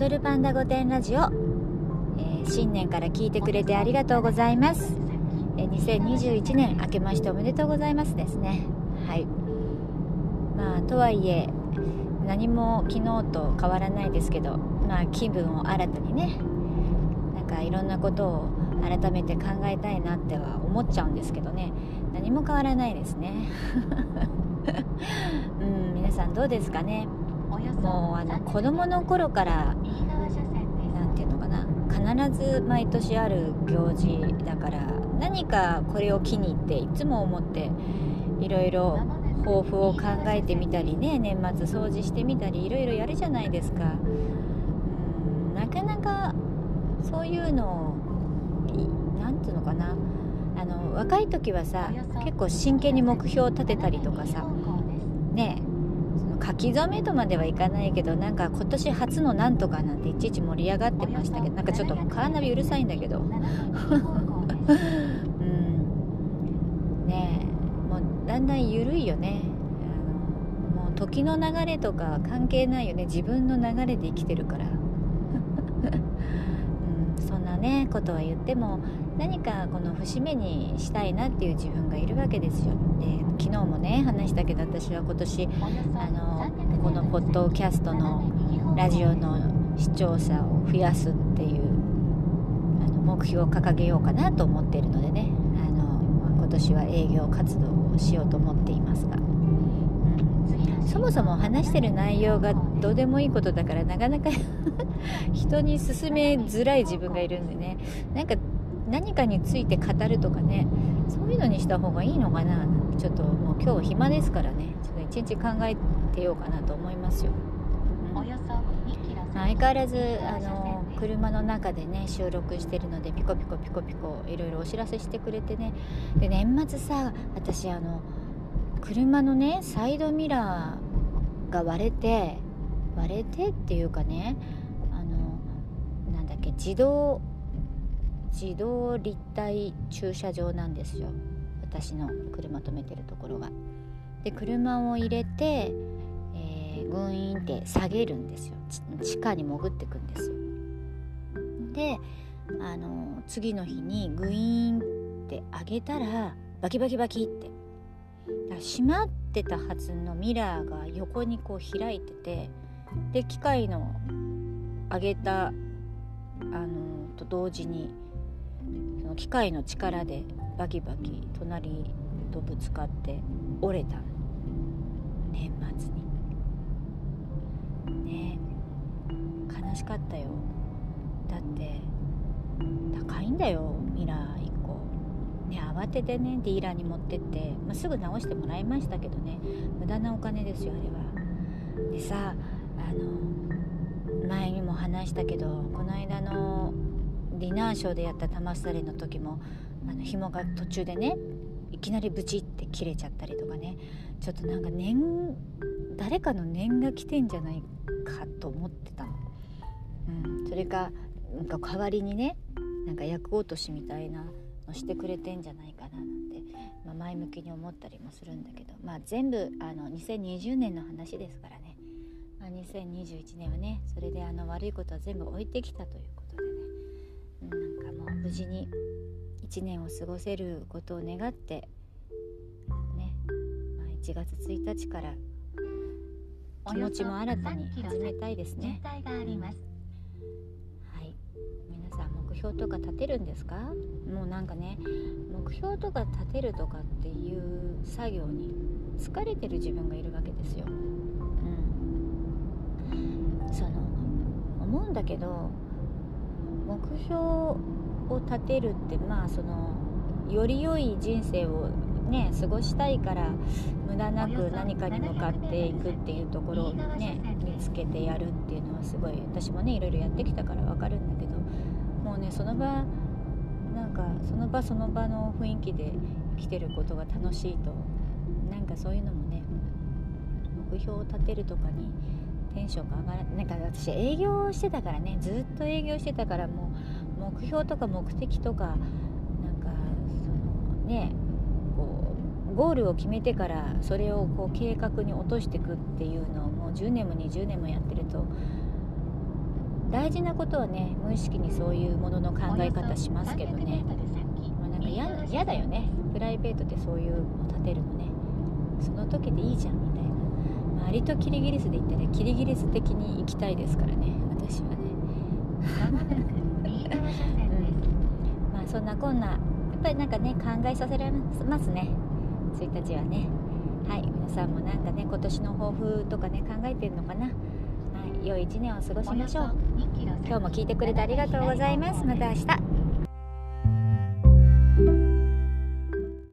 踊るパンダ御殿ラジオ、えー新年から聞いてくれてありがとうございます、えー2021年明けましておめでとうございますですね。はい。まあとはいえ何も昨日と変わらないですけどまあ気分を新たにねなんかいろんなことを改めて考えたいなっては思っちゃうんですけどね。何も変わらないですね。うん皆さんどうですかね？もうあの子供の頃からなんていうのかな必ず毎年ある行事だから何かこれを機に入っていつも思っていろいろ抱負を考えてみたりね年末掃除してみたりいろいろやるじゃないですか。うんなかなかそういうのを何ていうのかな。あの若い時はさ結構真剣に目標を立てたりとかさねその書き初めとまではいかないけどなんか今年初のなんとかなんていちいち盛り上がってましたけど なんかちょっとカーナビうるさいんだけど。うん。ねえもうだんだん緩いよね。あのもう時の流れとか関係ないよね。自分の流れで生きてるから、うん、そんなねことは言っても何かこの節目にしたいなっていう自分がいるわけですよ。で昨日もね話したけど私は今年あのこのポッドキャストのラジオの視聴者を増やすっていうあの目標を掲げようかなと思っているのでねあの、まあ今年は営業活動をしようと思っていますが、うん、そもそも話してる内容がどうでもいいことだからなかなか 人に勧めづらい自分がいるんでね。なんか何かについて語るとかねそういうのにした方がいいのかなちょっともう今日暇ですからね。ちょっと一日考えてようかなと思いますよ、うん。相変わらずあの車の中でね収録してるのでピコピコピコピコいろいろお知らせしてくれてね。で年末さ私あの車のねサイドミラーが割れて割れてっていうかねあのなんだっけ自動自動立体駐車場なんですよ私の車止めてるところが。で車を入れて、えー、グイーンって下げるんですよ地下に潜ってくんですよ。であの次の日にグイーンって上げたらバキバキバキってだから閉まってたはずのミラーが横にこう開いててで機械の上げたあのと同時にその機械の力でバキバキ隣とぶつかって折れた。年末に。ね。悲しかったよ。だって高いんだよミラー。ね慌ててねディーラーに持ってって、まあ、すぐ直してもらいましたけどね。無駄なお金ですよあれは。でさあの前にも話したけどこの間のディナーショーでやった玉すだれの時もあの紐が途中でねいきなりブチって切れちゃったりとかね。ちょっとなんか念誰かの念が来てんじゃないかと思ってたの、うん、それかなんか代わりにねなんか役落としみたいなのしてくれてんじゃないかななんて、まあ、前向きに思ったりもするんだけどまあ全部あの2020年の話ですからね、まあ、2021年はねそれであの悪いことは全部置いてきたということでね、うん、なんかもう無事に1年を過ごせることを願ってね、まあ、1月1日から気持ちも新たに始めたいですね。標とか立てるんですか？もうなんかね目標とか立てるとかっていう作業に疲れてる自分がいるわけですよ。うん、その思うんだけど目標を立てるってまあそのより良い人生をね過ごしたいから無駄なく何かに向かっていくっていうところをね見つけてやるっていうのはすごい私もねいろいろやってきたから分かるんだけどもうねその場なんかその場その場の雰囲気で生きてることが楽しいとなんかそういうのもね目標を立てるとかにテンションが上がらなんか私営業してたからねずっと営業してたからもう目標とか目的とかなんかそのねこうゴールを決めてからそれをこう計画に落としていくっていうのをもう10年も20年もやってると大事なことはね無意識にそういうものの考え方しますけどね、まあ、なんか嫌だよね。プライベートでそういうの立てるのね。その時でいいじゃんみたいな、まあ、アリとキリギリスで言ったらキリギリス的に行きたいですからね。私はね。うん、まあそんなこんな。やっぱりなんかね考えさせられますね。1日はね。はい。皆さんもなんかね今年の抱負とかね考えてるのかな。はい良い一年を過ごしましょう。今日も聞いてくれてありがとうございます。また明日